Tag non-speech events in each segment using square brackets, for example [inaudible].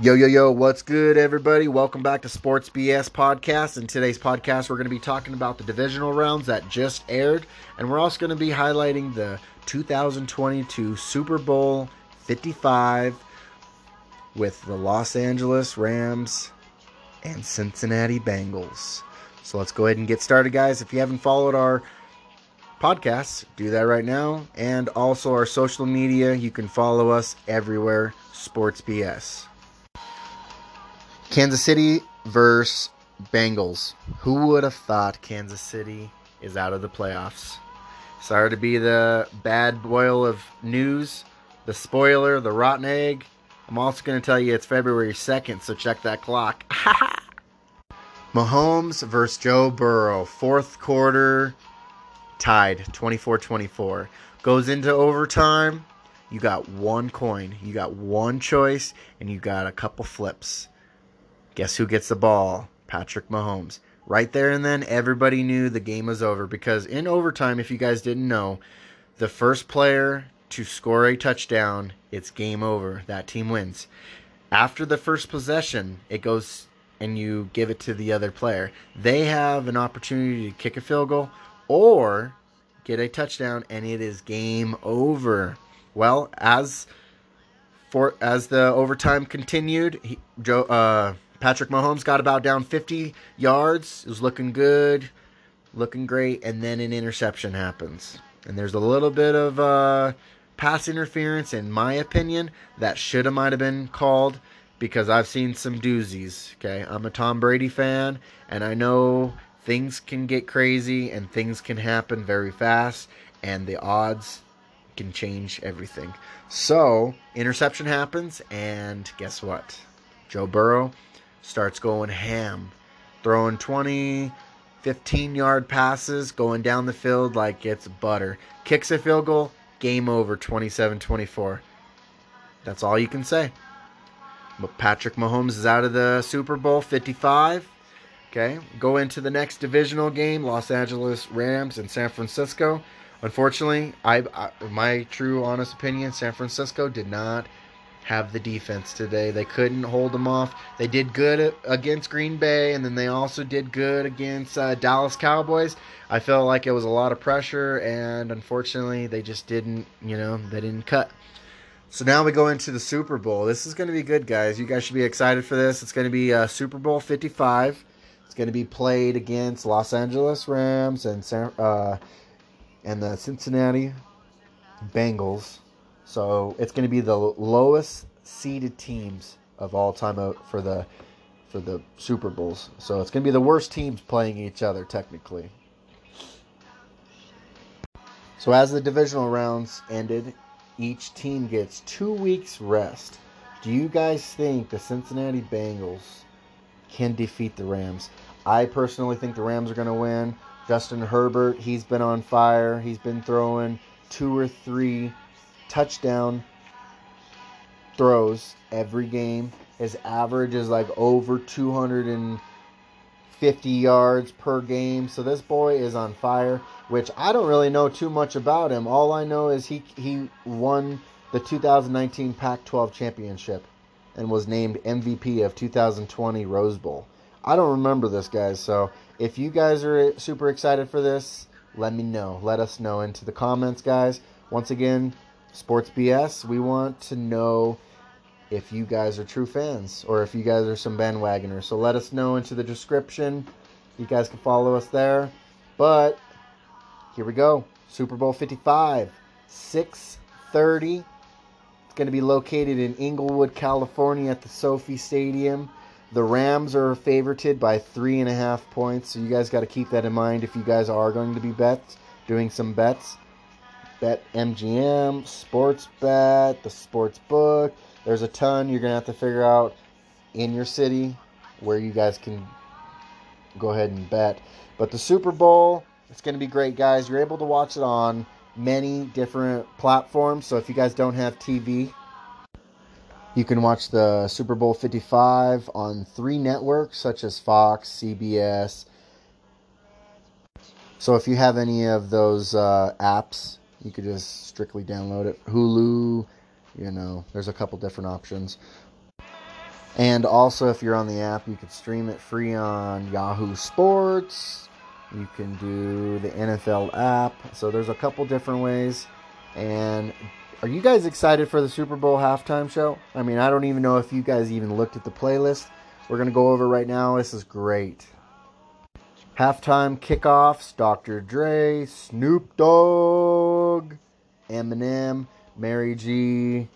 Yo, yo, yo, what's good, everybody? Welcome back to Sports BS Podcast. In today's podcast, we're going to be talking about the divisional rounds that just aired, and we're also going to be highlighting the 2022 Super Bowl 55 with the Los Angeles Rams and Cincinnati Bengals. So let's go ahead and get started, guys. If you haven't followed our podcasts, do that right now. And also our social media, you can follow us everywhere, Sports BS. Kansas City versus Bengals. Who would have thought Kansas City is out of the playoffs? Sorry to be the bad boil of news, the spoiler, the rotten egg. I'm also going to tell you it's February 2nd, so check that clock. [laughs] Mahomes versus Joe Burrow. Fourth quarter, tied 24 24. Goes into overtime. You got one coin, you got one choice, and you got a couple flips. Guess who gets the ball? Patrick Mahomes. Right there and then, everybody knew the game was over because in overtime, if you guys didn't know, the first player to score a touchdown, it's game over. That team wins. After the first possession, it goes and you give it to the other player. They have an opportunity to kick a field goal or get a touchdown, and it is game over. Well, as for as the overtime continued, he, Joe uh, Patrick Mahomes got about down 50 yards. It was looking good, looking great, and then an interception happens. And there's a little bit of uh, pass interference, in my opinion, that should have might have been called because I've seen some doozies. Okay, I'm a Tom Brady fan, and I know things can get crazy and things can happen very fast, and the odds can change everything. So, interception happens, and guess what? Joe Burrow starts going ham, throwing 20, 15 yard passes, going down the field like it's butter. Kicks a field goal, game over 27 24. That's all you can say. But Patrick Mahomes is out of the Super Bowl 55. Okay, go into the next divisional game Los Angeles Rams and San Francisco. Unfortunately, I, I my true honest opinion, San Francisco did not have the defense today. They couldn't hold them off. They did good against Green Bay, and then they also did good against uh, Dallas Cowboys. I felt like it was a lot of pressure, and unfortunately, they just didn't, you know, they didn't cut. So now we go into the Super Bowl. This is going to be good, guys. You guys should be excited for this. It's going to be uh, Super Bowl 55. It's going to be played against Los Angeles Rams and uh, and the Cincinnati Bengals. So it's going to be the lowest seeded teams of all time for the for the Super Bowls. So it's going to be the worst teams playing each other technically. So as the divisional rounds ended, each team gets 2 weeks rest. Do you guys think the Cincinnati Bengals can defeat the Rams? I personally think the Rams are going to win. Justin Herbert, he's been on fire. He's been throwing two or three touchdown throws every game. His average is like over 250 yards per game. So this boy is on fire, which I don't really know too much about him. All I know is he he won the 2019 Pac-12 championship and was named MVP of 2020 Rose Bowl. I don't remember this guys, so if you guys are super excited for this, let me know. Let us know into the comments, guys. Once again, Sports BS, we want to know if you guys are true fans or if you guys are some bandwagoners. So let us know into the description. You guys can follow us there. But here we go. Super Bowl 55, 6:30. It's going to be located in Inglewood, California, at the SoFi Stadium. The Rams are favorited by three and a half points, so you guys got to keep that in mind if you guys are going to be bets, doing some bets. Bet MGM, Sports Bet, the Sports Book. There's a ton you're gonna have to figure out in your city where you guys can go ahead and bet. But the Super Bowl, it's gonna be great, guys. You're able to watch it on many different platforms. So if you guys don't have TV, you can watch the Super Bowl 55 on three networks such as Fox, CBS. So if you have any of those uh, apps, you could just strictly download it. Hulu, you know, there's a couple different options. And also, if you're on the app, you could stream it free on Yahoo Sports. You can do the NFL app. So there's a couple different ways. And are you guys excited for the Super Bowl halftime show? I mean, I don't even know if you guys even looked at the playlist. We're going to go over right now. This is great. Halftime kickoffs Dr. Dre, Snoop Dogg, Eminem, Mary J,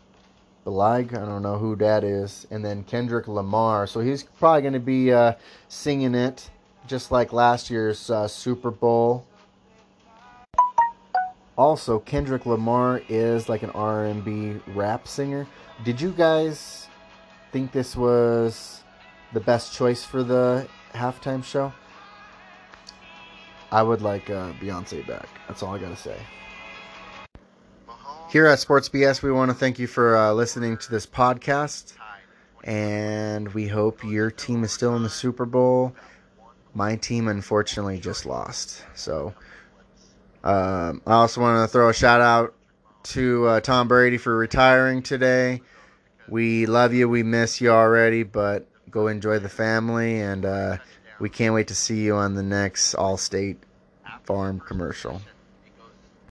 Blige, I don't know who that is, and then Kendrick Lamar. So he's probably going to be uh, singing it just like last year's uh, Super Bowl. Also, Kendrick Lamar is like an R&B rap singer. Did you guys think this was the best choice for the halftime show? I would like uh, Beyonce back. That's all I gotta say. Here at Sports BS, we want to thank you for uh, listening to this podcast, and we hope your team is still in the Super Bowl. My team, unfortunately, just lost. So, um, I also want to throw a shout out to uh, Tom Brady for retiring today. We love you. We miss you already, but go enjoy the family, and uh, we can't wait to see you on the next Allstate Farm commercial.